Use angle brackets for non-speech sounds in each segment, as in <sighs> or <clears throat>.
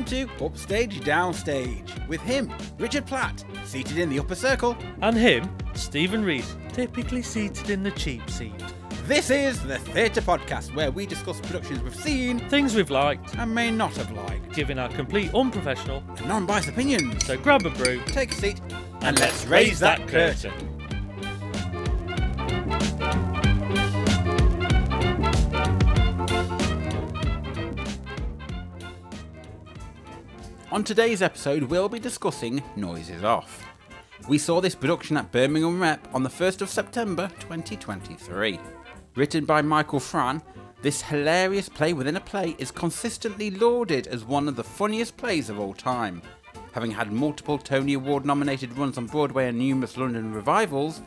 welcome to Upstage Downstage with him, Richard Platt, seated in the upper circle. And him, Stephen Rees, typically seated in the cheap seat. This is the Theatre Podcast where we discuss productions we've seen Things we've liked, and may not have liked, giving our complete unprofessional. and non-biased opinions. So grab a brew take a seat and let's raise that curtain. On today's episode, we'll be discussing Noises Off. We saw this production at Birmingham Rep on the 1st of September 2023. Written by Michael Frayn, this hilarious play within a play is consistently lauded as one of the funniest plays of all time. Having had multiple Tony Award nominated runs on Broadway and numerous London revivals,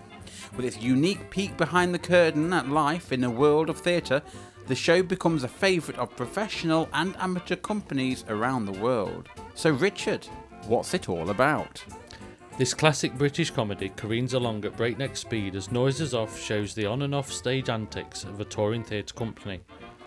with its unique peek behind the curtain at life in the world of theatre, the show becomes a favourite of professional and amateur companies around the world. So, Richard, what's it all about? This classic British comedy careens along at breakneck speed as Noises Off shows the on and off stage antics of a touring theatre company.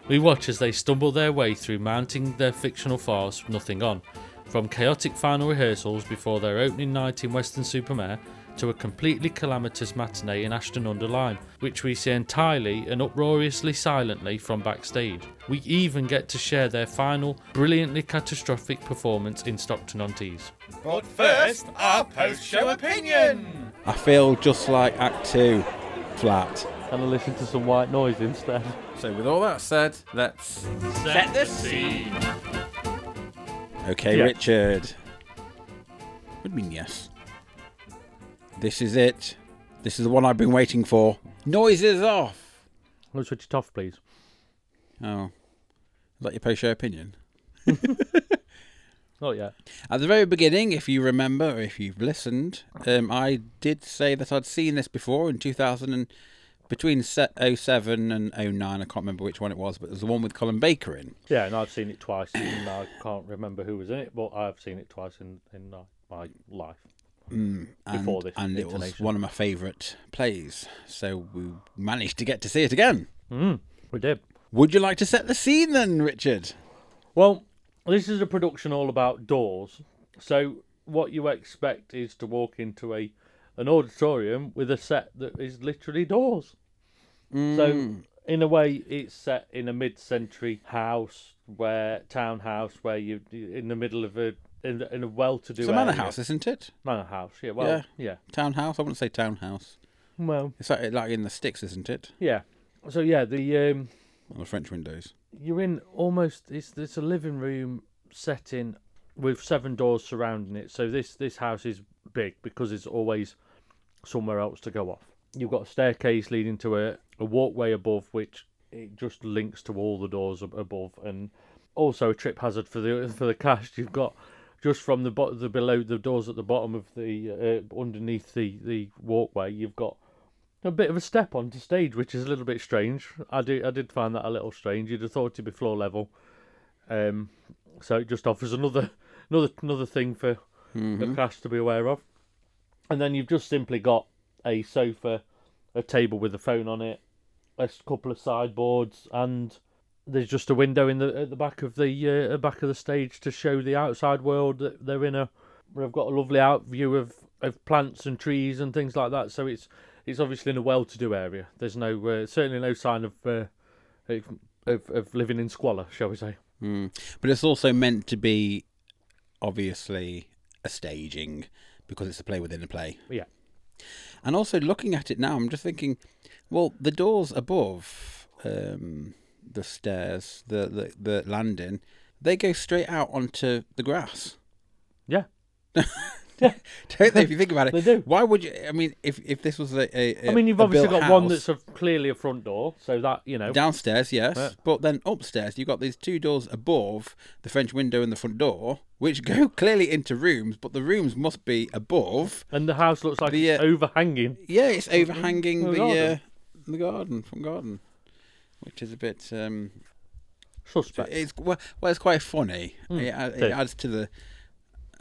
We watch as they stumble their way through mounting their fictional farce nothing on, from chaotic final rehearsals before their opening night in Weston-super-Mare to a completely calamitous matinee in Ashton under Lyne, which we see entirely and uproariously silently from backstage. We even get to share their final, brilliantly catastrophic performance in Stockton on Tees. But first, our post-show opinion. I feel just like Act 2, flat. And I listen to some white noise instead. So, with all that said, let's. Set the scene. Okay, Yeah. Richard. What do you mean, yes? This is it. This is the one I've been waiting for. Noises off. Let's switch it off, please. Oh. Is that your post show opinion? <laughs> Not yet. At the very beginning, if you remember, if you've listened, um, I did say that I'd seen this before in 2000 and between se- 07 and 09. I can't remember which one it was, but it was the one with Colin Baker in. Yeah, and I've seen it twice, and I can't remember who was in it, but I've seen it twice in, in uh, my life. Mm, and, Before this and it was one of my favourite plays, so we managed to get to see it again. Mm, we did. Would you like to set the scene then, Richard? Well, this is a production all about doors. So what you expect is to walk into a an auditorium with a set that is literally doors. So in a way, it's set in a mid-century house, where townhouse, where you're in the middle of a in, in a well-to-do It's a manor area. house, isn't it? Manor house, yeah. Well, Yeah. yeah. Townhouse? I wouldn't say townhouse. Well, It's like, like in the sticks, isn't it? yeah. So yeah, the um, On the French windows. you're in almost it's it's a living room setting with seven doors surrounding it. So this this house is big because it's always somewhere else to go off. You've got a staircase leading to a, a walkway above which it just links to all the doors above and also a trip hazard for the for the cast. You've got just from the bottom the below the doors at the bottom of the uh, underneath the the walkway you've got a bit of a step onto stage, which is a little bit strange. I do, I did find that a little strange. You'd have thought it'd be floor level, um, so it just offers another, another, another thing for the cast to be aware of. And then you've just simply got a sofa, a table with a phone on it, a couple of sideboards, and there's just a window in the at the back of the uh, back of the stage to show the outside world that they're in a. They've got a lovely out view of, of plants and trees and things like that. So it's it's obviously in a well-to-do area. There's no uh, certainly no sign of, uh, of of living in squalor, shall we say? Mm. But it's also meant to be, obviously, a staging because it's a play within a play. Yeah. And also looking at it now, I'm just thinking, well, the doors above um, the stairs, the, the the landing, they go straight out onto the grass. Yeah. <laughs> Don't they? If you think about it, They do. Why would you? I mean, if if this was a, a I mean, you've a obviously got one that's a, clearly a front door, so that you know. downstairs, yes, Yeah. but then upstairs you've got these two doors above the French window and the front door, which go <laughs> clearly into rooms, but the rooms must be above. And the house looks like The, it's uh, overhanging. Yeah, it's overhanging the the garden. uh, the garden from garden, which is a bit. Um, Suspect. it's well, well, it's quite funny. Hmm, It, do. it adds to the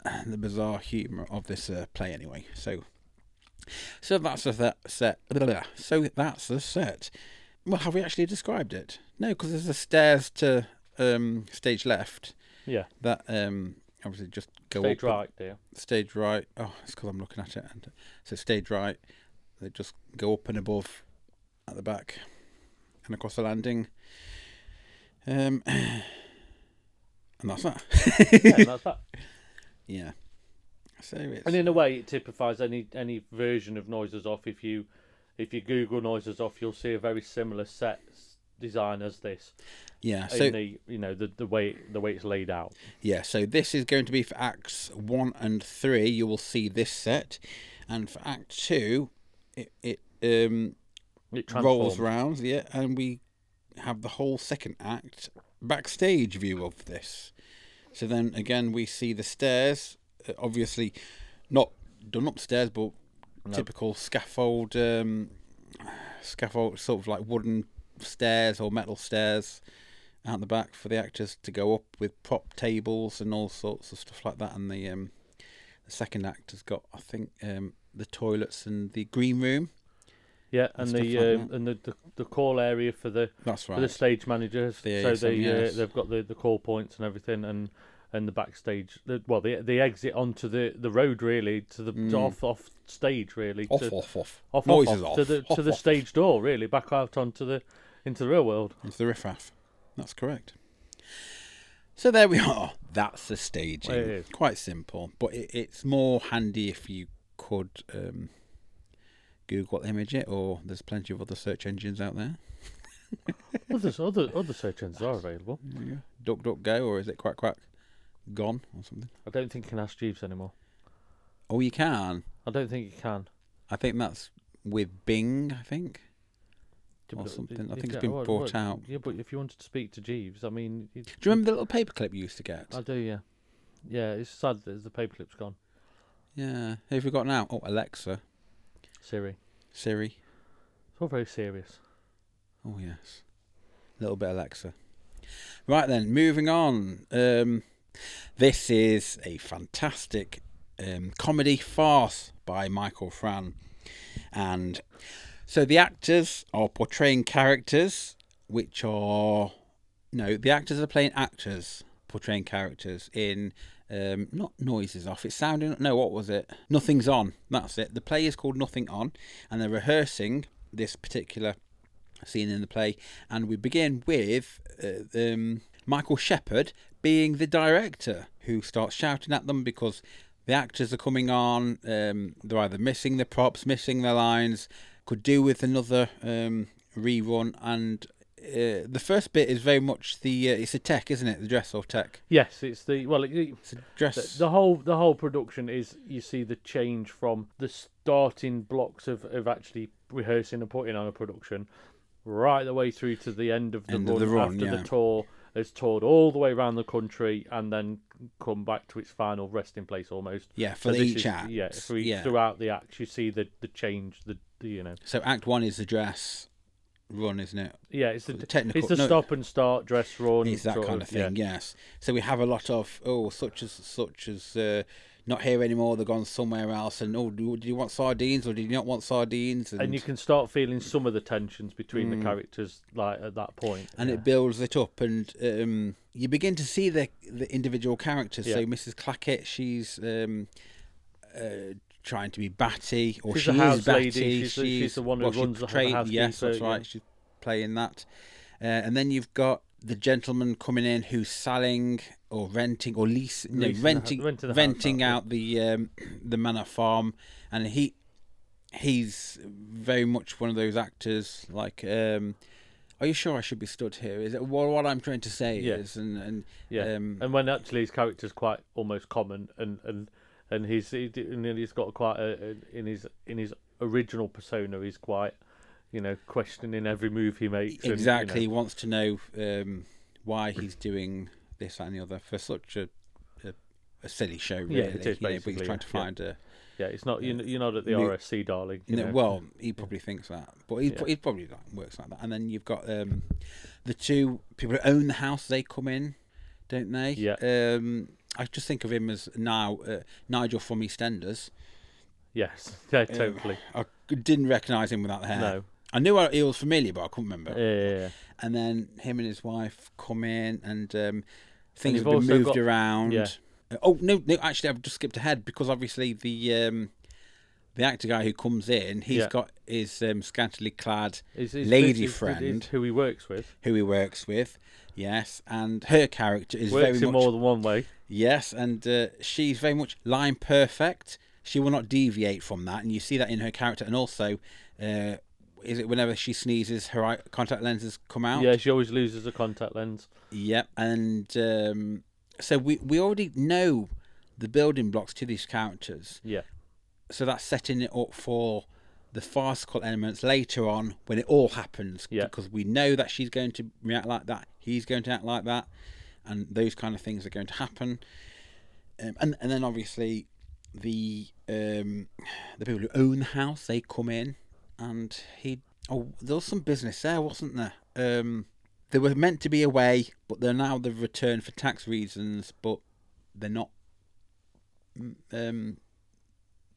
<clears throat> the bizarre humour of this uh, play, anyway. So, so that's the th- set. So that's the set. Well, have we actually described it? No, because there's the stairs to um, stage left, Yeah. that um, obviously just go Stage up right, dear. stage right. Oh, it's because I'm looking at it. And so stage right, they just go up and above at the back and across the landing. Um, and that's that. Yeah, that's that. yeah. So it's And in a way, it typifies any any version of noises off. If you if you Google noises off, you'll see a very similar set design as this. yeah. So in the you know the the way the way it's laid out. yeah. So this is going to be for acts one and three. You will see this set, and for act two, it it um It rolls round, yeah, and we have the whole second act backstage view of this. So then again, we see the stairs, uh, obviously not done upstairs, but typical scaffold, um, scaffold, sort of like wooden stairs or metal stairs out the back for the actors to go up with prop tables and all sorts of stuff like that. And the um, the second act has got, I think, um, the toilets and the green room. Yeah, and and the like um, and the, the the call area for the That's for the stage managers. The so ASM, they yes. uh, they've got the, the call points and everything, and and the backstage. The, well, the the exit onto the, the road really to the to off off stage really. Mm. off, to, off, off, off, Noises off, off. to the off, to the off. stage door really back out onto the into the real world. Into the riffraff. That's correct. So there we <laughs> are. That's the staging. Well, it is. Quite simple, but it, it's more handy if you could um, Google image it, or there's plenty of other search engines out there. <laughs> Others other other search engines are available. Duck, duck, go, or is it quack, quack, gone, or something? I don't think you can ask Jeeves anymore. Oh, you can. I don't think you can. I think that's with Bing. I think. Or but something. it- I think it's been what- brought what- out. Yeah, but if you wanted to speak to Jeeves, I mean, it, Do you remember the little paperclip you used to get? I do, yeah. Yeah, it's sad that the paperclip's gone. yeah. Who have we got now? Oh, Alexa, Siri. Siri. It's all very serious. Oh yes, a little bit Alexa. Right then, moving on. Um, this is a fantastic um, comedy farce by Michael Frayn, and so the actors are portraying characters which are no, the actors are playing actors portraying characters in um, not noises off. It's sounding no, what was it? Nothing's on. That's it. The play is called Nothing On, and they're rehearsing this particular scene in the play, and we begin with uh, um, Michael Shepherd being the director who starts shouting at them because the actors are coming on. Um, they're either missing the props, missing their lines, could do with another um, rerun. And uh, the first bit is very much the uh, it's a tech, isn't it? The dress or tech. Yes, it's the well, it, it- It's a dress. the, the whole the whole production is you see the change from the starting blocks of, of actually rehearsing and putting on a production, right the way through to the end of the End run of the run, after yeah. the tour has toured all the way around the country and then come back to its final resting place almost. yeah, for So each is- act. Yeah, for each, yeah. throughout the act, you see the the change, the, the you know, So Act One is the dress run, isn't it? yeah, it's the The technical- it's the no, stop and start dress run. It's that kind of thing, yeah. yes. So we have a lot of oh, such as such as uh, not here anymore. They've gone somewhere else, and oh, do, do you want sardines or do you not want sardines? And, And you can start feeling some of the tensions between the characters, like at that point. Mm. and yeah. it builds it up, and um, you begin to see the the individual characters. So Mrs. Clackett, she's um, uh, trying to be batty, or She's she the house is batty. lady, she's the- she's the one who well, runs the- the portrayed- Yes, that's right. yeah. She's playing that, uh, and then you've got the gentleman coming in who's selling or renting or lease, no, Leasing the hou- renting, renting the house renting out, yeah. out the um, the manor farm, and he he's very much one of those actors like. Um, are you sure I should be stood here? Is it what, what I'm trying to say Yeah. is, and and Yeah, um, and when actually his character's quite almost common, and and and he's he, and he's got quite a, a- in his in his original persona, he's quite you know questioning every move he makes. and, you know, exactly he wants to know um, why he's doing this and the other for such a a, a silly show, really. Yeah, it is you know, but he's trying to yeah. find a. yeah, it's not you you're not at the Mo- RSC, darling. You No, know. well, he probably thinks that, but he, Yeah. he probably like, works like that. And then you've got um, the two people who own the house. They come in, don't they? Yeah. Um, I just think of him as now uh, Nigel from EastEnders. yes, yeah, Um, totally. I didn't recognise him without the hair. No, I knew he was familiar, but I couldn't remember. yeah, yeah, yeah. and then him and his wife come in and um, things you've been moved got- around. yeah. Uh, Oh no, no, actually, I've just skipped ahead because obviously the um, the actor guy who comes in, he's Yeah. got his um, scantily clad lady friend who he works with who he works with. Yes, and her character is works very in much more than one way. Yes, and uh, she's very much line perfect. She will not deviate from that, and you see that in her character. And also, uh, is it whenever she sneezes, her eye, contact lenses come out? Yeah, she always loses a contact lens. Yep, and um, so we we already know the building blocks to these characters. Yeah, So that's setting it up for the farcical elements later on when it all happens. Yeah. Because we know that she's going to react like that, he's going to act like that, and those kind of things are going to happen. Um, and and then obviously the um, the people who own the house they come in, and he oh there was some business there, wasn't there? Um, they were meant to be away, but they're now they've returned for tax reasons, but they're not. Um,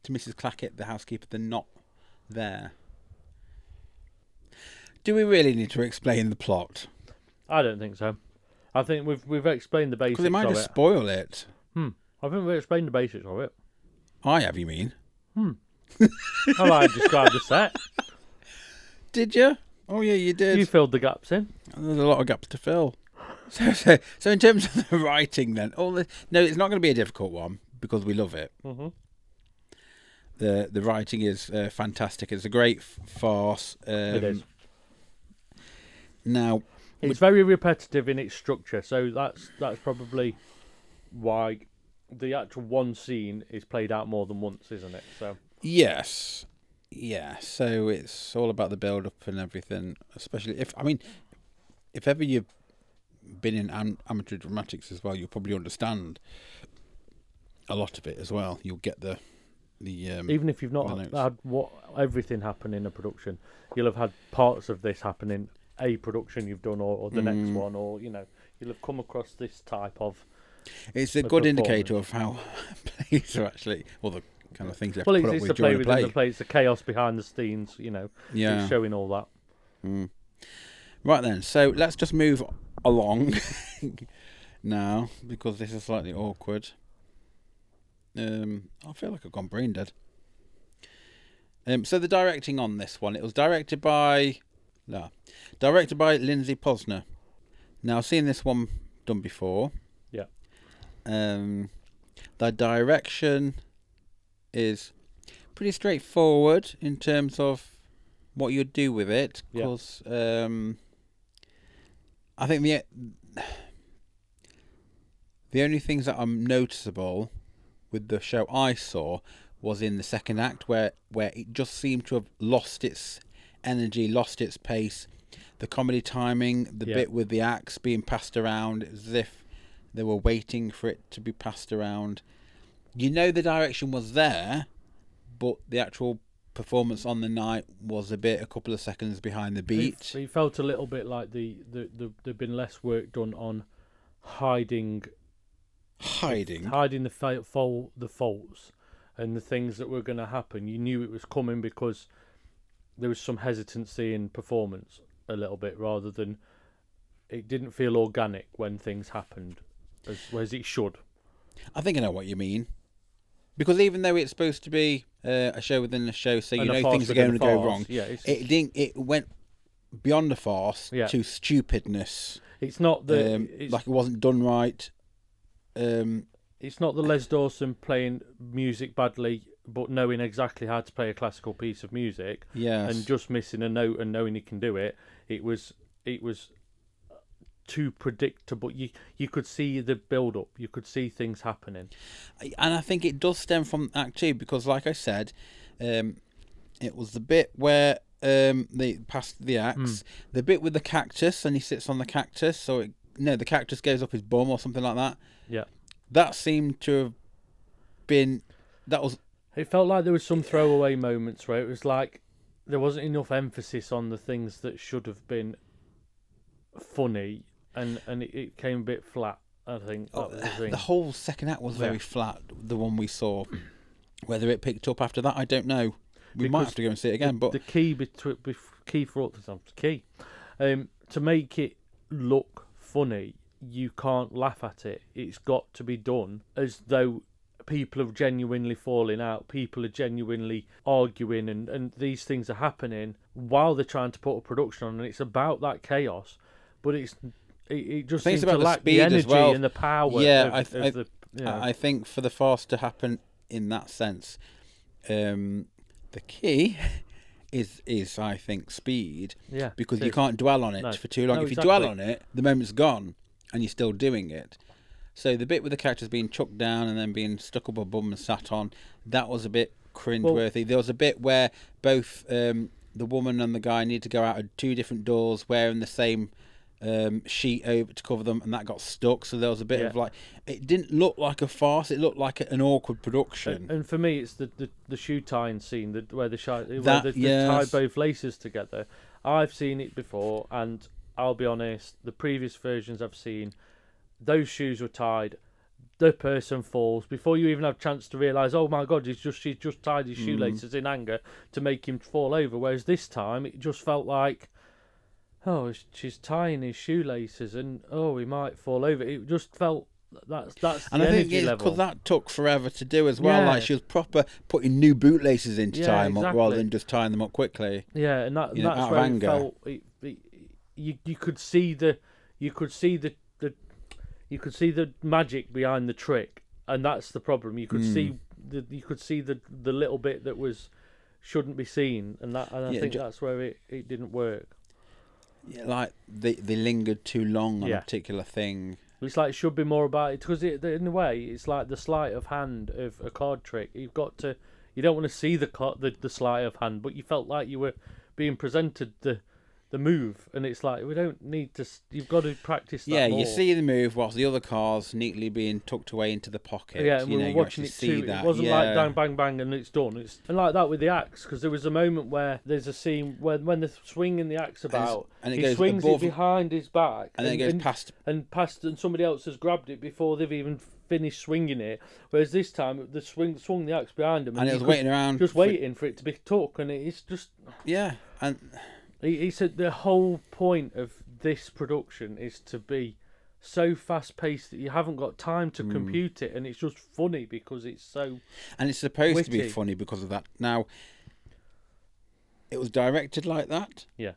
to Mrs. Clackett, the housekeeper, they're not there. Do we really need to explain the plot? I don't think so. I think we've we've explained the basics Because it might of just it. spoil it. Hmm. I think we've explained the basics of it. I have, you mean? How I described the set. <laughs> Did you? Oh yeah, you did. You filled the gaps in. There's a lot of gaps to fill. <laughs> So, so, so in terms of the writing, then, all the no, it's not going to be a difficult one because we love it. hmm the The writing is uh, fantastic. It's a great farce. Um, it is. Now, It's very repetitive in its structure, so that's that's probably why the actual one scene is played out more than once, isn't it? So Yes. Yeah. So it's all about the build up and everything. Especially if I mean, if ever you've been in am- amateur dramatics as well, you'll probably understand a lot of it as well. You'll get the the um, even if you've not had what everything happen in a production, you'll have had parts of this happen in a production you've done, or, or the next Mm. one, or you know, you'll have come across this type of. it's a good indicator of how <laughs> plays are actually, or the kind of things they have Well, it's, up with the play during play. the play. It's the chaos behind the scenes. You know, Yeah. showing all that. Mm. Right then, so let's just move along <laughs> now because this is slightly awkward. Um, I feel like I've gone brain dead. Um, so the directing on this one, it was directed by, no, directed by Lindsay Posner. Now, I've seen this one done before. Yeah. Um, the direction is pretty straightforward in terms of what you'd do with it. Yeah. Because um, I think the <sighs> the only things that are noticeable with the show I saw was in the second act, where where it just seemed to have lost its energy, lost its pace. The comedy timing, the Yeah. bit with the axe being passed around, as if they were waiting for it to be passed around. You know the direction was there, but the actual performance on the night was a bit, a couple of seconds behind the beat. it felt a little bit like the, the, the there'd been less work done on hiding Hiding. hiding the fa- fault, the faults, and the things that were going to happen. You knew it was coming because there was some hesitancy in performance a little bit, rather than it didn't feel organic when things happened as as it should. I think I know what you mean. Because even though it's supposed to be uh, a show within a show, so you And know things are going to go wrong, Yeah, it's, it didn't. It went beyond the farce Yeah. to stupidness. it's not the um, it's, like it wasn't done right. Um, it's not the Les Dawson playing music badly, but knowing exactly how to play a classical piece of music. yes. and just missing a note and knowing he can do it. It was it was too predictable. You you could see the build up. You could see things happening. and I think it does stem from Act Two because, like I said, um, it was the bit where um, they passed the axe, the bit with the cactus, and he sits on the cactus. So it, no, the cactus goes up his bum or something like that. Yeah. That seemed to have been that was It felt like there was some throwaway moments where it was like there wasn't enough emphasis on the things that should have been funny, and and it, it came a bit flat. I think was the the whole second act was very Yeah. flat. The one we saw, <clears throat> whether it picked up after that, I don't know. We might have to go and see it again. But the key between key for all the key um, to make it look funny you can't laugh at it. It's got to be done as though people are genuinely falling out, people are genuinely arguing, and, and these things are happening while they're trying to put a production on, and it's about that chaos. But it's it, it just seems to about the lack the speed as energy well. and the power. Yeah, of, I- of I- the, you know. I think for the farce to happen in that sense, um, the key <laughs> is is I think speed yeah, because you can't dwell on it No. for too long. No, if you dwell on it, the moment's gone, and you're still doing it. So the bit with the characters being chucked down and then being stuck up a bum and sat on, that was a bit cringeworthy. there was a bit where both um, the woman and the guy need to go out of two different doors wearing the same um, sheet over to cover them, and that got stuck. So there was a bit Yeah. of like, it didn't look like a farce. It looked like an awkward production. And, and for me, it's the, the, the shoe tying scene the, where the shy, where That- they, they yes. tie both laces together. I've seen it before, and I'll be honest, the previous versions I've seen, those shoes were tied. The person falls before you even have a chance to realise. Oh my God, he's just she's just tied his Mm. shoelaces in anger to make him fall over. Whereas this time, it just felt like, oh, she's tying his shoelaces, and oh, he might fall over. It just felt that's that's And I think it's because that took forever to do as well. Yeah. Like she was proper putting new bootlaces in to Yeah, tie them up rather than just tying them up quickly. Yeah, and that know, that's of where anger. it felt. It, it, you you could see the you could see the, the you could see the magic behind the trick, and that's the problem. You could Hmm. see the you could see the the little bit that was shouldn't be seen, and that and I Yeah, think ju- that's where it, it didn't work. Yeah, like they they lingered too long on Yeah. a particular thing. It's like it should be more about it because it, in a way it's like the sleight of hand of a card trick. You've got to you don't want to see the the the sleight of hand, but you felt like you were being presented the the move, and it's like we don't need to. You've got to practice that Yeah, more. you see the move whilst the other cars neatly being tucked away into the pocket. Yeah, and you we know, were watching it see too. that. It wasn't yeah. like bang, bang, bang, and it's done. It's and like that with the axe because there was a moment where there's a scene where when they're swinging the axe about, and it he swings above- it behind his back, and then it goes and, past. and past, and somebody else has grabbed it before they've even finished swinging it. Whereas this time, the swing swung the axe behind him, And it he was waiting around. just for- waiting for it to be took, and it's just. Yeah, and He, he said the whole point of this production is to be so fast paced that you haven't got time to hmm. compute it, and it's just funny because it's so. and it's supposed to be funny because of that. Now, it was directed like that. Yeah.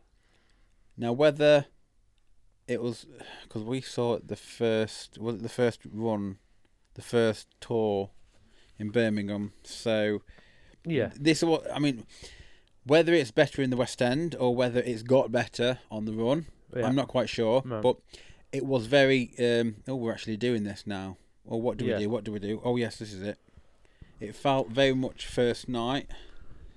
Now whether it was because we saw it the first was it the first run, the first tour in Birmingham. So Yeah, this is what I mean. Whether it's better in the West End or whether it's got better on the run, yeah. I'm not quite sure. No. But it was very. Um, oh, we're actually doing this now. Or what do Yeah. we do? What do we do? Oh yes, this is it. It felt very much first night.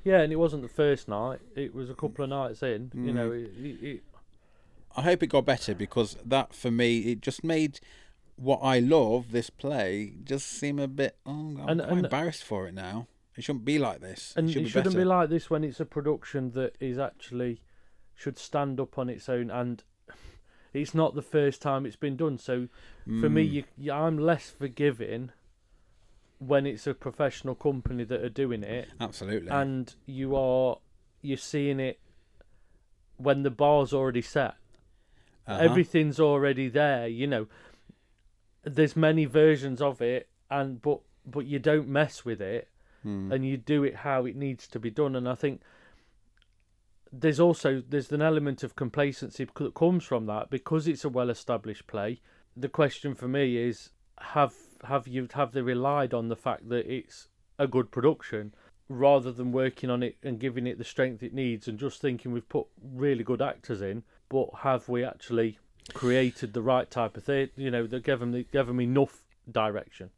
Yeah, and it wasn't the first night; it was a couple of nights in. You know, Mm. it, it, it, I hope it got better because that for me it just made what I love this play just seem a bit. Oh, I'm And- quite and- embarrassed for it now. It shouldn't be like this. and it should it shouldn't better. be like this when it's a production that is actually should stand up on its own, and <sighs> it's not the first time it's been done. So for me, Mm. you, you, I'm less forgiving when it's a professional company that are doing it, absolutely. and you are you're seeing it when the bar's already set. Uh-huh. everything's already there you know there's many versions of it and but but you don't mess with it Hmm. and you do it how it needs to be done. And i think there's also there's an element of complacency that comes from that. Because it's a well established play the question for me is have have you have they relied on the fact that it's a good production rather than working on it and giving it the strength it needs and just thinking we've put really good actors in but have we actually created the right type of thing you know that give them give them enough direction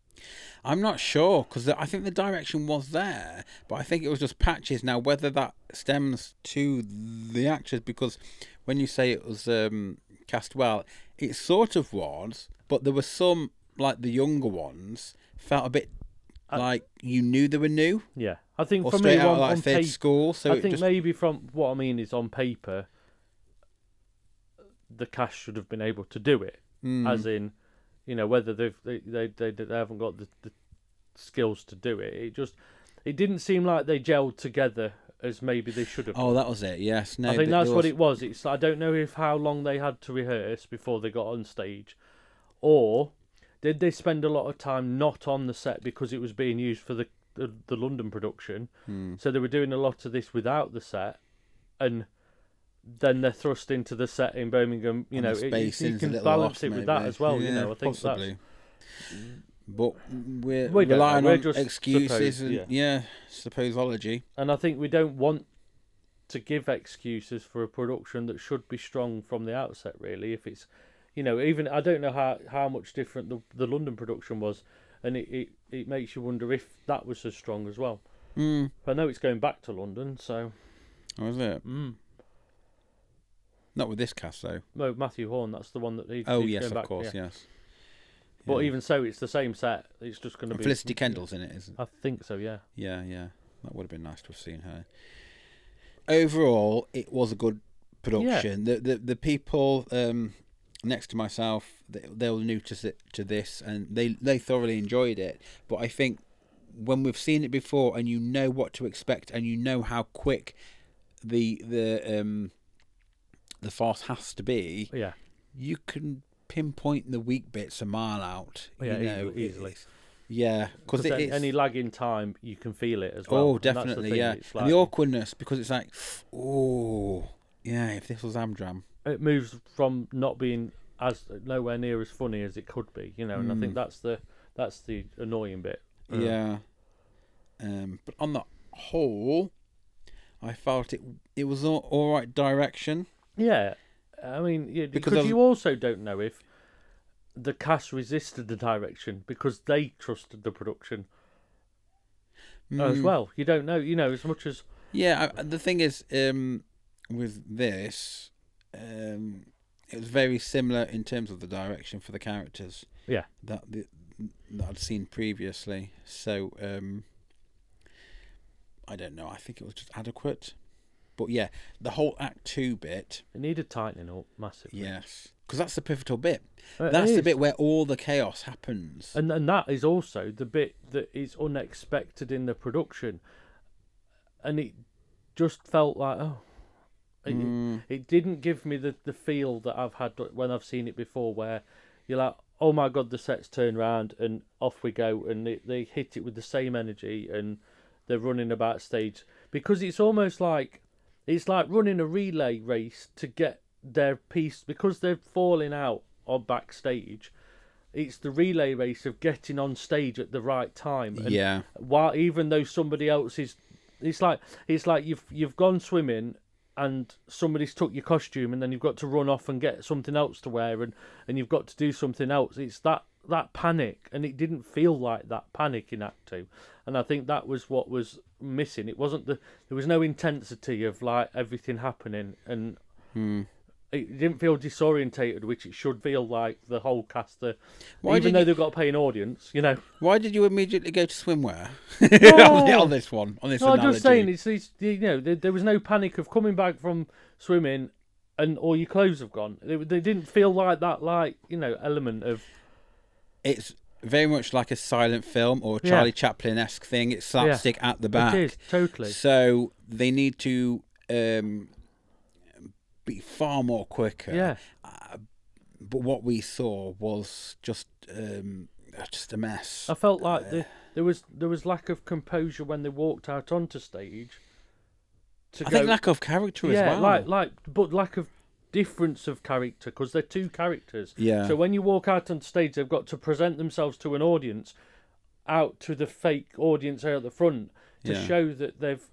I'm not sure because I think the direction was there, but I think it was just patches. Now, whether that stems to the actors, because when you say it was um, cast well, it sort of was, but there were some like the younger ones felt a bit Uh, like you knew they were new yeah i think or for straight me out on, of like on third paper school. So I think just maybe from what I mean is on paper, the cast should have been able to do it. Mm. As in, you know, whether they've they they they, they haven't got the, the skills to do it. It just it didn't seem like they gelled together as maybe they should have. oh, that was it. Yes, no. I think that's there what it was. It's I don't know if how long they had to rehearse before they got on stage. or did they spend a lot of time not on the set because it was being used for the the, the London production? Hmm. So they were doing a lot of this without the set, and then they're thrust into the set in Birmingham. You And know, it- you can balance it with that as well. you know, I think possibly. that's But we're We know, relying we're on just excuses suppose- and yeah. yeah, supposology. and I think we don't want to give excuses for a production that should be strong from the outset. Really, if it's, you know, even I don't know how how much different the the London production was, and it it, it makes you wonder if that was as strong as well. Mm. I know it's going back to London, so Was it? mm. Not with this cast though. no Matthew Horne. That's the one that he. Oh yes, of course, yeah. yes. But Yeah. even so, it's the same set. It's just going to be Felicity Kendal's in it, isn't it? I think so. Yeah. Yeah, yeah. That would have been nice to have seen her. Overall, it was a good production. The, the the people um, next to myself, they, they were new to to this, and they they thoroughly enjoyed it. But I think when we've seen it before, and you know what to expect, and you know how quick the the um the farce has to be, Yeah. you can pinpoint the weak bits a mile out. Yeah, you know, easily- easily. Yeah, because it, any lag in time, you can feel it as well. Oh, that's the definitely, thing, yeah. And the awkwardness because it's like, oh, yeah. If this was Amdram, it moves from not being as nowhere near as funny as it could be, you know. And I think Mm. that's the that's the annoying bit. Uh, yeah. Um, but on the whole, I felt it. It was all, all right direction. Yeah, I mean, yeah, Because because you also don't know if the cast resisted the direction because they trusted the production as Mm, well. You don't know, you know, as much as Yeah. I, the thing is, um, with this, um, it was very similar in terms of the direction for the characters. Yeah. That the, that I'd seen previously. So, um, I don't know. I think it was just adequate. But yeah, the whole Act Two bit, it needed tightening up massively. yes, because that's the pivotal bit. Uh, it That's the bit where all the chaos happens. and and that is also the bit that is unexpected in the production, and it just felt like oh, it, Mm. it didn't give me the the feel that I've had when I've seen it before, where you're like oh my god the sets turn around and off we go, and they they hit it with the same energy and they're running about stage because it's almost like it's like running a relay race to get their piece because they're falling out on backstage it's the relay race of getting on stage at the right time. And yeah, while even though somebody else is it's like it's like you've you've gone swimming and somebody's took your costume and then you've got to run off and get something else to wear and and you've got to do something else. It's that that panic and it didn't feel like that panic in act 2 and i think that was what was missing it wasn't the there was no intensity of like everything happening and Hmm. it didn't feel disorientated which it should feel like the whole cast are, Why even though you- they've got to pay an audience you know Why did you immediately go to swimwear No. <laughs> on this one? On this No, I'm just saying, it's, it's you know, there, there was no panic of coming back from swimming and all your clothes have gone. They, they didn't feel like that, like you know, element of it's very much like a silent film or a Yeah. Charlie Chaplin esque thing. It's slapstick at the back. it is totally. So they need to um, be far more quicker. Yeah, But what we saw was just um, just a mess. I felt like the, there was there was lack of composure when they walked out onto stage. I go, think lack of character yeah, as well. like like, but lack of difference of character because they're two characters. yeah. So when you walk out on stage, they've got to present themselves to an audience, out to the fake audience out at the front to Yeah. show that they've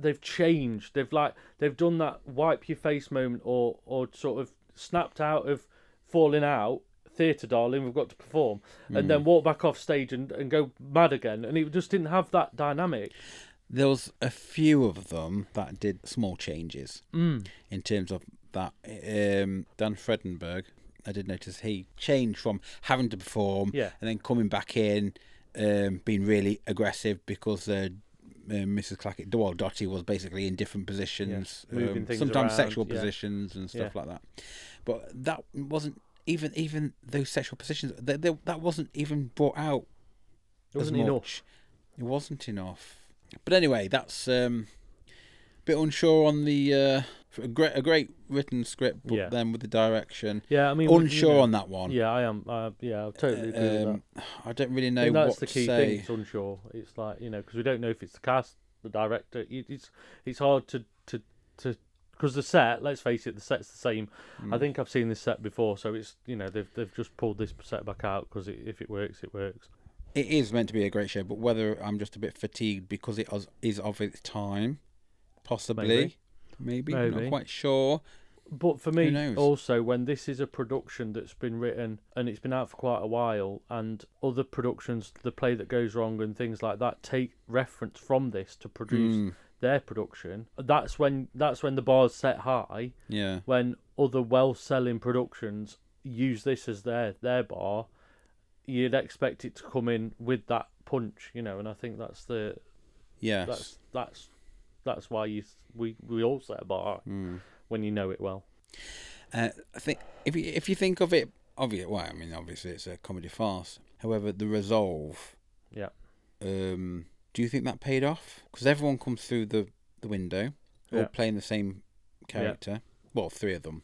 they've changed. They've like they've done that wipe your face moment or or sort of snapped out of falling out. Theatre, darling, we've got to perform, and Hmm. then walk back off stage and, and go mad again. And it just didn't have that dynamic. there was a few of them that did small changes Mm. in terms of that. Um, Dan Fredenburgh, I did notice he changed from having to perform Yeah, and then coming back in, um, being really aggressive because uh, uh, Mrs. Clackett, well, Dottie was basically in different positions, moving um, sometimes around, sexual yeah. positions and stuff Yeah. like that. But that wasn't even even those sexual positions. They, they, that wasn't even brought out it wasn't enough. It wasn't enough. But anyway, that's um, a bit unsure on the uh, a great a great written script, but Yeah. then with the direction, Yeah, I mean, we- you unsure know- on that one. Yeah, I am. Uh, yeah, I totally agree with that. Um, I don't really know that's the key thing. It's unsure. It's like you know because we don't know if it's the cast, the director. It's it's hard to to to because the set. Let's face it, the set's the same. Mm. I think I've seen this set before, so it's you know they've they've just pulled this set back out because it, if it works, it works. It is meant to be a great show, but whether I'm just a bit fatigued because it is of its time, possibly, maybe, I'm Maybe. not quite sure. But for me, also, when this is a production that's been written and it's been out for quite a while, and other productions, the play that goes wrong and things like that, take reference from this to produce Mm, their production. That's when that's when the bar's set high. yeah, When other well-selling productions use this as their their bar, you'd expect it to come in with that punch, you know. And I think that's the yes. that's that's that's why you we we all set a bar Mm. when you know it well. Uh, I think if you if you think of it, obvious. Well, I mean, obviously it's a comedy farce. However, the resolve. Yeah. Um, do you think that paid off? Because everyone comes through the the window, all Yeah. playing the same character. Well, three of them: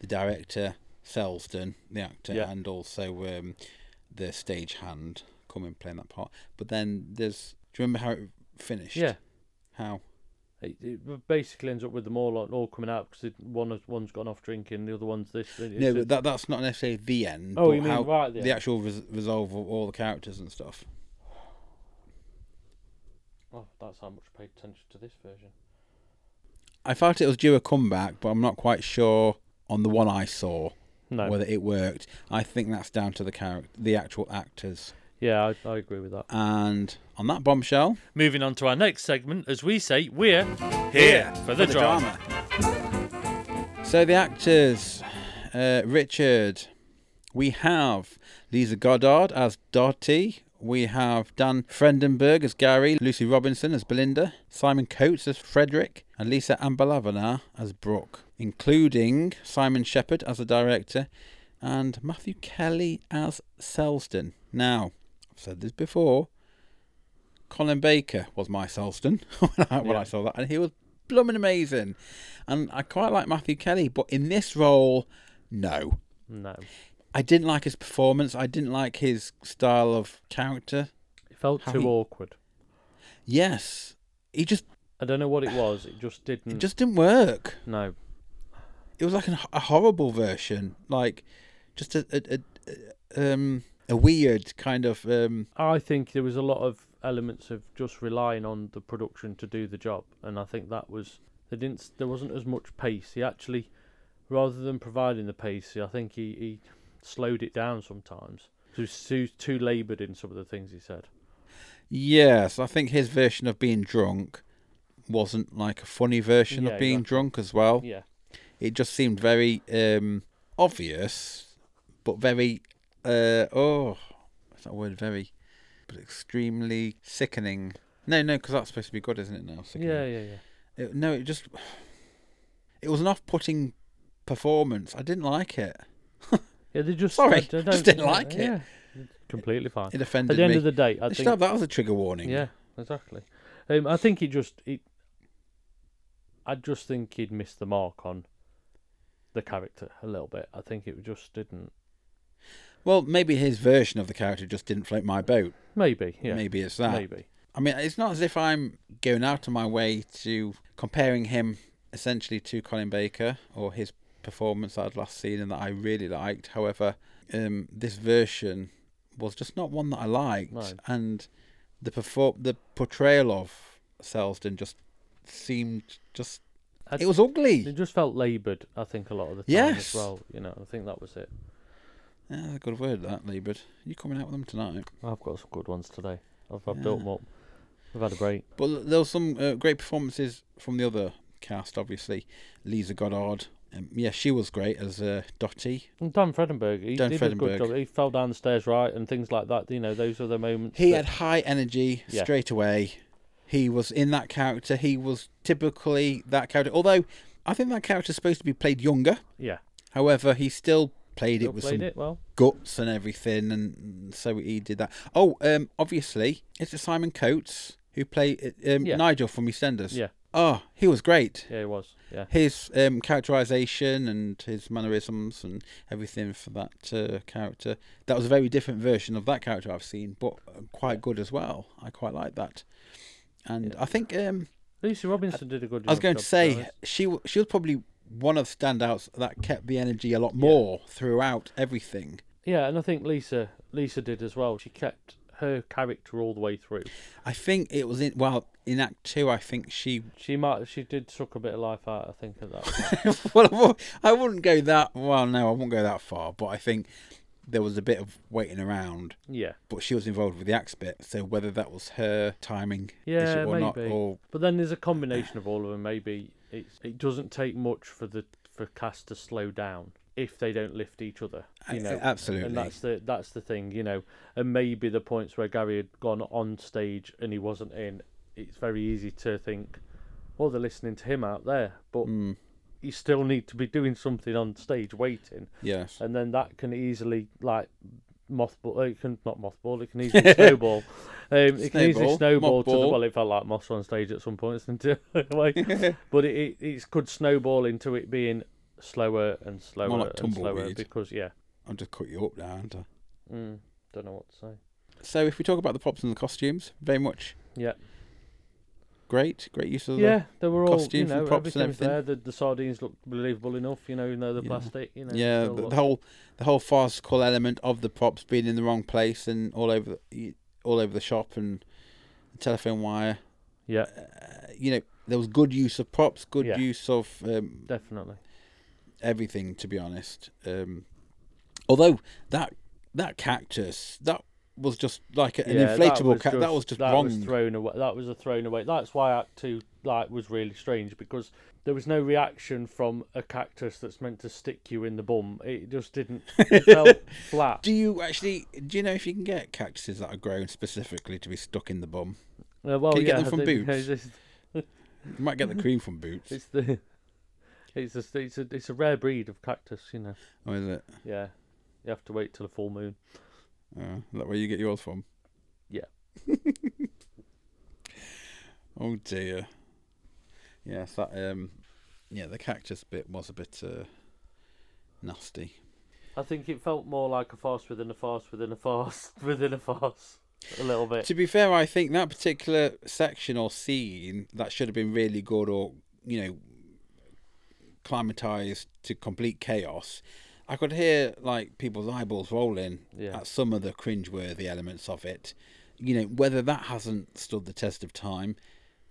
the director, Selsdon, the actor, Yeah. and also um, the stage hand come in playing that part. But then there's. Do you remember how it finished? Yeah. How? It, it basically ends up with them all all coming out because one has, one's gone off drinking, the other one's this. no, but that that's not necessarily the end. oh, you mean how, right there? the actual res- resolve of all the characters and stuff. Oh, that's how much I paid attention to this version. I felt it was due a comeback, but I'm not quite sure on the one I saw No, whether it worked. I think that's down to the character, the actual actors. Yeah, I, I agree with that. And on that bombshell, Moving on to our next segment, as we say, we're Here for the, drama. So the actors, uh, Richard, we have Liza Goddard as Dottie. We have Dan Fredenburgh as Gary, Lucy Robinson as Belinda, Simon Coates as Frederick, and Lisa Ambalavanar as Brooke, including Simon Shepherd as the director and Matthew Kelly as Selsdon. Now, I've said this before. Colin Baker was my Selsdon <laughs> when, I, when Yeah. I saw that, and he was blooming amazing. And I quite like Matthew Kelly, but in this role, no. No, I didn't like his performance. I didn't like his style of character. it felt How too he- awkward. Yes, he just I don't know what it was. It just didn't. it just didn't work. no. It was like an, a horrible version, like just a a, a um a weird kind of um I think there was a lot of elements of just relying on the production to do the job, and I think that was they didn't. There wasn't as much pace. He actually, rather than providing the pace, I think he, he slowed it down sometimes. He was too too laboured in some of the things he said. yes. I think his version of being drunk wasn't like a funny version Yeah, of being exactly. drunk as well. Yeah, it just seemed very um, obvious, but very uh, oh, what's that word? Very, but extremely sickening. No, no, because that's supposed to be good, isn't it? Now, sickening. yeah, yeah, yeah. It- no, it just it was an off-putting performance. I didn't like it. Yeah, they just Sorry, I just don't- didn't yeah, like it. Yeah, completely fine. It At offended the end me. of the day, I They should think have that was a trigger warning. Yeah, exactly. Um, I think he just it. I just think he'd missed the mark on the character a little bit. I think it just didn't. Well, maybe his version of the character just didn't float my boat. Maybe, yeah, Maybe it's that. maybe. I mean, it's not as if I'm going out of my way to comparing him essentially to Colin Baker or his performance that I'd last seen and that I really liked. However, um, this version was just not one that I liked, No. and the perfor- the portrayal of Selsdon just seemed just I- it was ugly. It just felt laboured. I think a lot of the time Yes. as well. You know, I think that was it. Yeah, that's a good word that, laboured. You coming out with them tonight? I've got some good ones today. I've, I've Yeah. built them up. We've had a break. But there were some uh, great performances from the other cast. Obviously, Liza Goddard. Um, yeah, she was great as uh, Dottie. And Dan Fredenburgh, he Dan did a good job. He fell down the stairs right and things like that. You know, those are the moments. He that- had high energy Yeah. straight away. He was in that character. He was typically that character. Although I think that character is supposed to be played younger. yeah, However, he still played still it with played some it well. guts and everything, and so he did that. Oh, um, obviously, it's Simon Coates who played um, Yeah. Nigel from EastEnders. Yeah. Oh, he was great. Yeah, he was. Yeah. His um, characterization and his mannerisms and everything for that uh, character. That was a very different version of that character I've seen, but uh, quite good as well. I quite like that. And Yeah. I think um, Lucy Robinson did a good job. I was going to say she she was probably one of the standouts that kept the energy a lot more throughout everything. Yeah, and I think Lisa Lisa did as well. She kept her character all the way through. I think it was in well in Act Two. I think she She might she did suck a bit of life out. I think at that. <laughs> well, I wouldn't go that well. No, I wouldn't go that far. But I think there was a bit of waiting around. yeah, But she was involved with the axe bit, so whether that was her timing Yeah, or not, maybe. or but then there's a combination of all of them. Maybe it's it doesn't take much for the for cast to slow down if they don't lift each other. You know, absolutely. and that's the that's the thing. You know, and maybe the points where Gary had gone on stage and he wasn't in. It's very easy to think, well, they're listening to him out there, but mm, you still need to be doing something on stage, waiting. yes, and then that can easily like mothball. It can not mothball. It can easily <laughs> snowball. Um, it can easily Snowball, to the well. It felt like moss on stage at some points, <laughs> and way, <laughs> but it, it it could snowball into it being slower and slower like and slower tumbleweed. because yeah, I'll just cut you up now. haven't I? mm, don't know what to say. So if we talk about the props and the costumes, very much Yeah, great, great use of yeah, they were all you costumes and know props and everything. there. The, the sardines looked believable enough, you know, you know the Yeah. plastic, you know. yeah, the, looked- the whole the whole farcical element of the props being in the wrong place and all over the, all over the shop and the telephone wire. yeah, Uh, you know, there was good use of props, good Yeah. use of um, definitely. everything to be honest. Um, although that that cactus that was just like a, an Yeah, inflatable cactus. that was just that wrong. Was thrown away. That was a thrown away. That's why Act Two like was really strange because there was no reaction from a cactus that's meant to stick you in the bum. It just didn't. It <laughs> felt flat. do you actually do you know if you can get cactuses that are grown specifically to be stuck in the bum? Uh, well, Can you get them from Boots? <laughs> It's, You might get the cream from Boots. it's the. <laughs> It's a it's a it's a rare breed of cactus, you know. Or is it? Yeah, you have to wait till the full moon. Uh, is that where you get yours from? Yeah. <laughs> oh dear. Yes, that um, yeah, the cactus bit was a bit uh, nasty. I think it felt more like a farce within a farce within a farce <laughs> within a farce. A little bit. To be fair, I think that particular section or scene that should have been really good, or you know, climatized to complete chaos. I could hear like people's eyeballs rolling Yeah. at some of the cringeworthy elements of it. You know, whether that hasn't stood the test of time.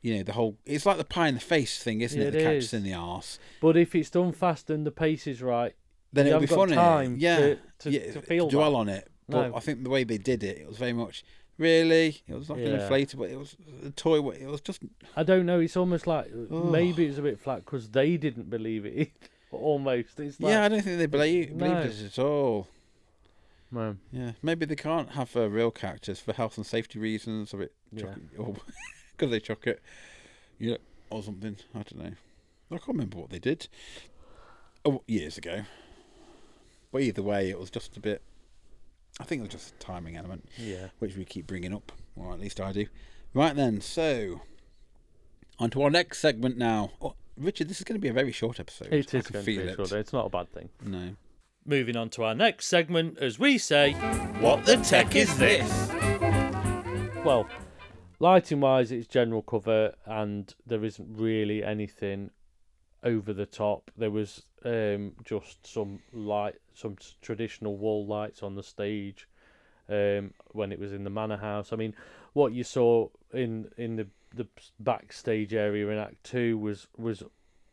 You know, the whole it's like the pie in the face thing, isn't it? it The is. in the arse. But if it's done fast and the pace is right, Then it'll be funny. time yeah, to- to- yeah, to feel dwell that. on it. But No. I think the way they did it, it was very much really. It was like an Yeah. inflatable. It was a toy. It was just I don't know. It's almost like maybe it's a bit flat because they didn't believe it. Almost. It's like, yeah. I don't think they believe believed No. it at all. Man, Yeah, maybe they can't have a real cactus for health and safety reasons, or it, Yeah. it, because <laughs> they chuck it, yeah, or something. I don't know. I can't remember what they did. Oh, years ago. But either way, it was just a bit. I think it was just a timing element, yeah. which we keep bringing up, or at least I do. Right then, so on to our next segment now. Oh, Richard, this is going to be a very short episode. It is I is going to be a it. short. It's not a bad thing. No. Moving on to our next segment, as we say, What the tech is this? well, lighting wise, it's general cover, and there isn't really anything over the top. There was um, just some light, some traditional wall lights on the stage um, when it was in the manor house. I mean, what you saw in in the the backstage area in Act Two was was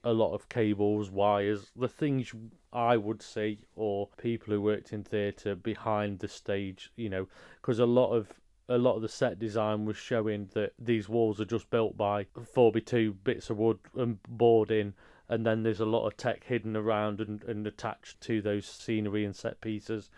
a lot of cables, wires, the things I would see, or people who worked in theatre behind the stage. You know, because a lot of a lot of the set design was showing that these walls are just built by four by two bits of wood and board in, and then there's a lot of tech hidden around and, and attached to those scenery and set pieces.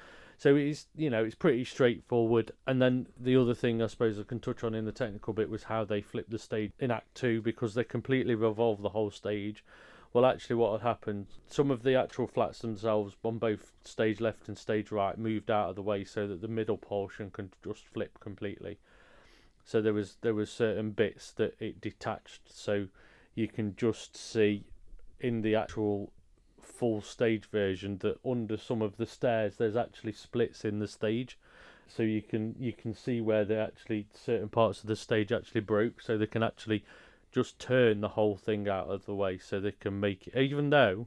So it's you know it's pretty straightforward. And then the other thing I suppose I can touch on in the technical bit was how they flipped the stage in Act Two because they completely revolved the whole stage. Well, actually, what had happened, some of the actual flats themselves on both stage left and stage right moved out of the way so that the middle portion can just flip completely. So there was there was certain bits that it detached. So you can just see in the actual full stage version that under some of the stairs there's actually splits in the stage. So you can you can see where they actually certain parts of the stage actually broke. So they can actually just turn the whole thing out of the way so they can make it. Even though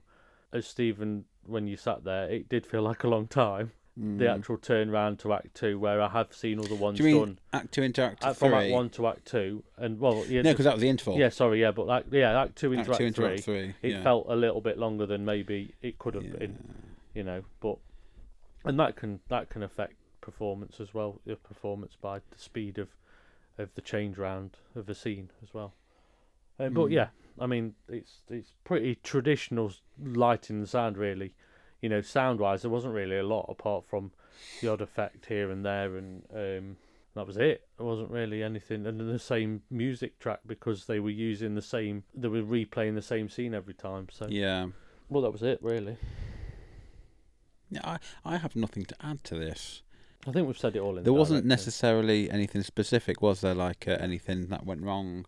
as Stephen when you sat there it did feel like a long time the actual turn round to act two where I have seen other ones Mm. Do you mean done Act Two into Act uh, Three? from act one to act two and well yeah no, because that was the interval. yeah sorry yeah but act, yeah act two into Act act, Two into three Act Three. it yeah. felt a little bit longer than maybe it could have Yeah. been you know but and that can that can affect performance as well your performance by the speed of of the change round of the scene as well uh, but Mm. yeah i mean it's it's pretty traditional lighting and sound really you know sound wise there wasn't really a lot apart from the odd effect here and there and um that was it. There wasn't really anything, and the same music track because they were using the same. They were replaying the same scene every time. So, Yeah. well, that was it really. Yeah, I, I have nothing to add to this. I think we've said it all in. There the wasn't necessarily anything specific, was there? Like uh, anything that went wrong?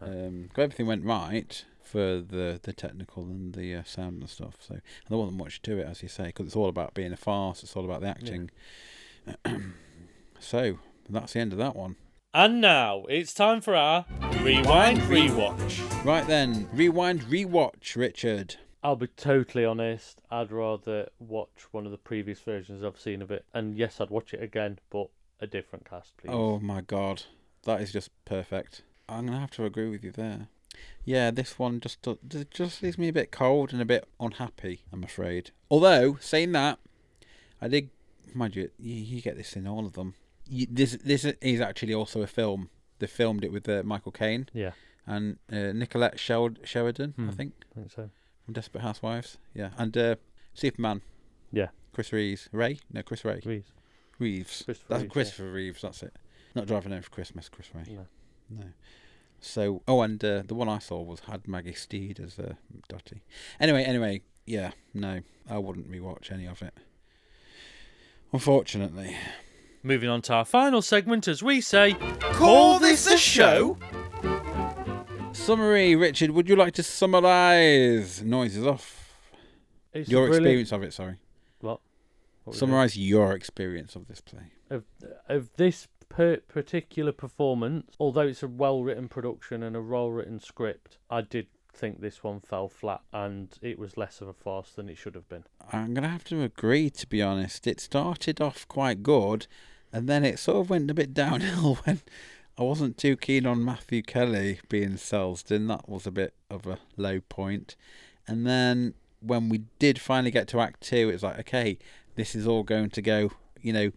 No. Um, everything went right for the the technical and the uh, sound and stuff. So and there wasn't much to it, as you say, because it's all about being a farce. It's all about the acting. <clears throat> so that's the end of that one. And now it's time for our Rewind Rewatch. Right then, rewind, rewatch, Richard. I'll be totally honest. I'd rather watch one of the previous versions I've seen of it, and yes, I'd watch it again, but a different cast, please. Oh my god, that is just perfect. I'm gonna have to agree with you there. Yeah, this one just just leaves me a bit cold and a bit unhappy. I'm afraid. Although saying that, I did, mind you, you, you get this in all of them. You, this this is actually also a film. They filmed it with uh, Michael Caine Yeah, and uh, Nicolette Sheld- Sheridan, I Hmm. think, I think so. from Desperate Housewives. Yeah, and uh, Superman. Yeah. Chris Reeves. Rea? No, Chris Rea. Reeves. Reeves. Christopher That's Reeves, yeah. Christopher Reeves. That's it. Not driving home for Christmas. Chris Rea. No. No. So, oh, and uh, the one I saw was had Maggie Steed as uh, Dottie. Anyway, anyway, yeah, no, I wouldn't rewatch any of it. Unfortunately, Moving on to our final segment, as we say, Call this a show? summary. Richard, would you like to summarise? Noises off. it's your a experience of it. Sorry, What? What summarise your experience of this play. of of this per- particular performance, although it's a well written production and a well written script, I did think this one fell flat and it was less of a farce than it should have been. I'm gonna have to agree. To be honest, it started off quite good, and then it sort of went a bit <laughs> downhill when I wasn't too keen on Matthew Kelly being Selsdon. That was a bit of a low point. and then when we did finally get to Act Two, it was like, okay, this is all going to go, you know,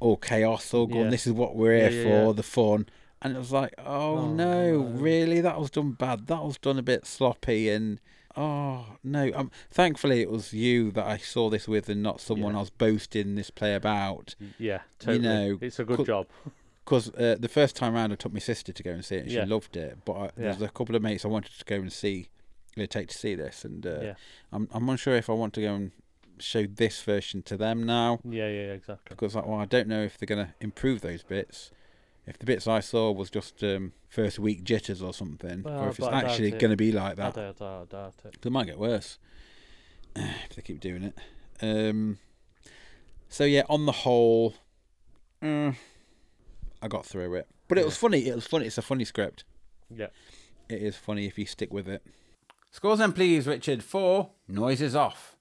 all chaos, all good. Yeah. This is what we're here Yeah, for, the fun. And it was like, oh, Oh, no, no. really? That was done bad. That was done a bit sloppy and oh no. Um, thankfully it was you that I saw this with and not someone. I was boasting this play about. Yeah, totally. You know, it's a good job. <laughs> Because uh, the first time round I took my sister to go and see it and she loved it. But I, there's a couple of mates I wanted to go and see, uh, take to see this, and uh, yeah, I'm I'm unsure if I want to go and show this version to them now yeah, yeah, exactly. because like, well, I don't know if they're going to improve those bits. If the bits I saw was just um, first week jitters or something, or if it's I actually it. going to be like I that, doubt, I doubt it. it might get worse <sighs> if they keep doing it. Um, so yeah, on the whole, mm, I got through it, but it was funny. It was funny. It's a funny script. Yeah. It is funny if you stick with it. Scores then, please, Richard, for Noises Off.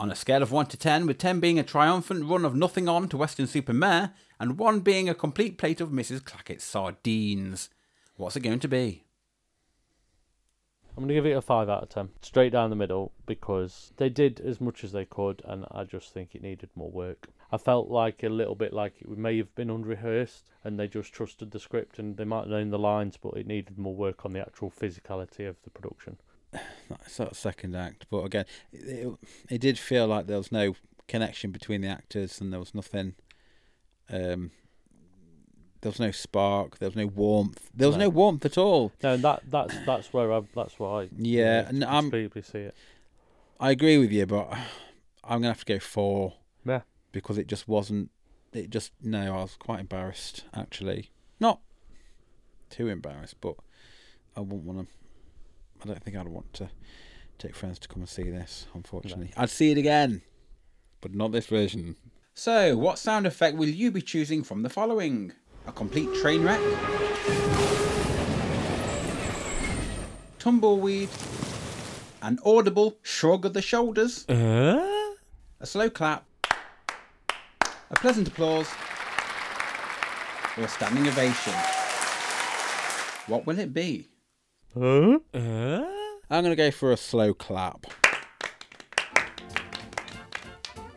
On a scale of 1 to 10, with 10 being a triumphant run of nothing on to Weston-super-Mare, and 1 being a complete plate of Mrs. Clackett's sardines. What's it going to be? I'm going to give it a 5 out of 10. Straight down the middle because they did as much as they could and I just think it needed more work. I felt like a little bit like it may have been unrehearsed and they just trusted the script and they might have known the lines but it needed more work on the actual physicality of the production. That's that second act, but again, it, it, did feel like there was no connection between the actors, and there was nothing. Um, there was no spark. There was no warmth. There was no, No. warmth at all. No, that that's that's where I that's why I Yeah, and I'm- completely see it. I agree with you, but I'm gonna have to go four. Yeah. Because it just wasn't. It just no. I was quite embarrassed actually. Not too embarrassed, but I wouldn't want to I don't think I'd want to take friends to come and see this. Unfortunately, I'd see it again, but not this version. So, what sound effect will you be choosing from the following? A complete train wreck, tumbleweed, an audible shrug of the shoulders, Uh? a slow clap, a pleasant applause, or a standing ovation. What will it be? Huh? Uh? I'm going to go for a slow clap.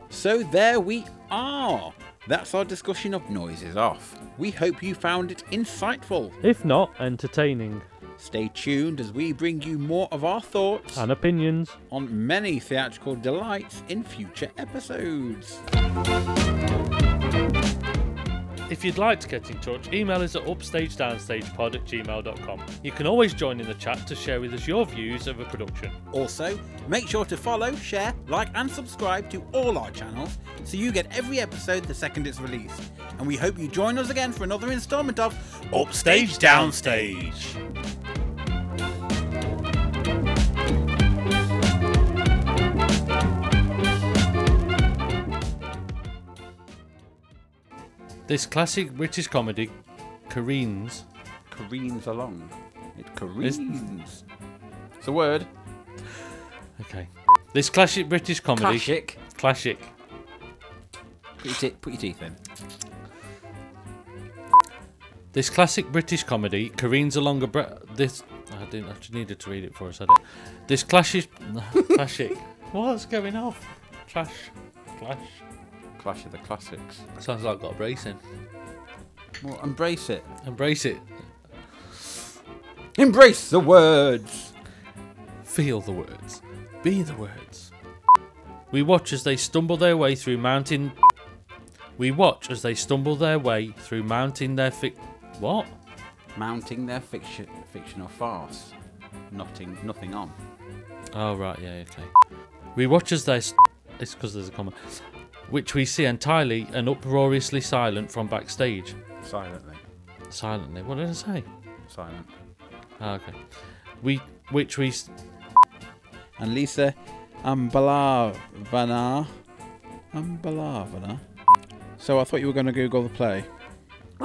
So there we are. That's our discussion of Noises Off. We hope you found it insightful. If not, entertaining. Stay tuned as we bring you more of our thoughts And opinions. on many theatrical delights in future episodes. If you'd like to get in touch, email us at upstagedownstagepod at gmail.com. You can always join in the chat to share with us your views of a production. Also, make sure to follow, share, like, and subscribe to all our channels so you get every episode the second it's released. And we hope you join us again for another installment of Upstage Downstage. This classic British comedy careens. Careens along. It careens. It's a word. Okay. This classic British comedy. Classic. Classic. Put your, te- put your teeth in. This classic British comedy careens along a bre- this. I didn't actually needed to read it before I said it. This classic. <laughs> classic. What's going off? Clash. Clash. Clash of the classics. Sounds like I've got a brace in. Well, embrace it. Embrace it. Embrace the words. Feel the words. Be the words. We watch as they stumble their way through mountain. We watch as they stumble their way through mounting their fi- What? Mounting their fiction, fictional farce. Nothing, nothing on. Oh right, yeah, okay. We watch as they. s- It's because there's a comma. Which we see entirely and uproariously silent from backstage. Silently. Silently. What did I say? Silent. Ah, okay. We, which we, s- And Lisa Ambalavanar. Ambalavanar. So I thought you were going to Google the play. <laughs>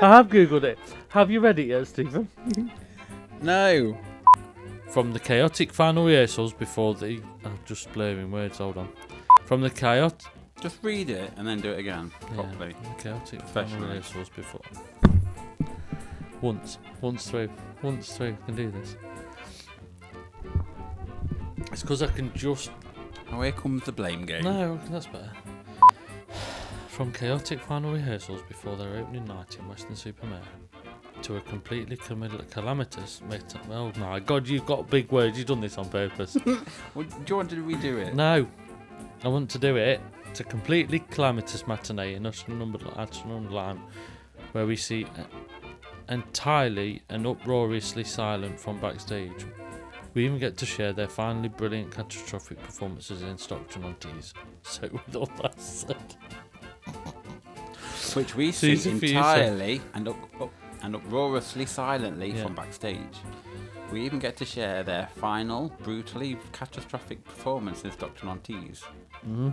I have googled it. Have you read it yet, Stephen? No. From the chaotic final rehearsals before the. I'm just blurring words. Hold on. From the chaotic. Just read it and then do it again Yeah, properly. the chaotic final rehearsals before. Once, once through, once through. Can do this. It's because I can just Oh, here comes the blame game. No, that's better. From chaotic final rehearsals before their opening night in Weston-super-Mare to a completely calamitous. Meta- oh my god, you've got big words. You've done this on purpose. <laughs> Well, do you want to redo it? no, I want to do it. To completely calamitous matinee in Ashton-under-Lyne, where we see entirely and uproariously silent from backstage. We even get to share their finally brilliant catastrophic performances in Stockton on Tees. <laughs> So, with all that said, Which we see entirely and up, up, and uproariously silently Yeah. from backstage. We even get to share their final, brutally catastrophic performance as Dr. on Tees. mm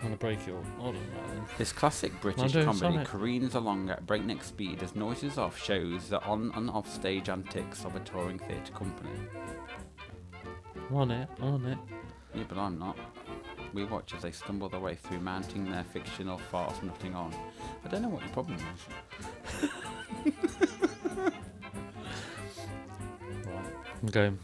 I'm gonna break it all. Hold on, right then. This classic British comedy careens along at breakneck speed as noises off shows the on and off stage antics of a touring theatre company. On it, on it. Yeah, but I'm not. We watch as they stumble their way through mounting their fictional farce nothing on. I don't know what your problem is. I'm going.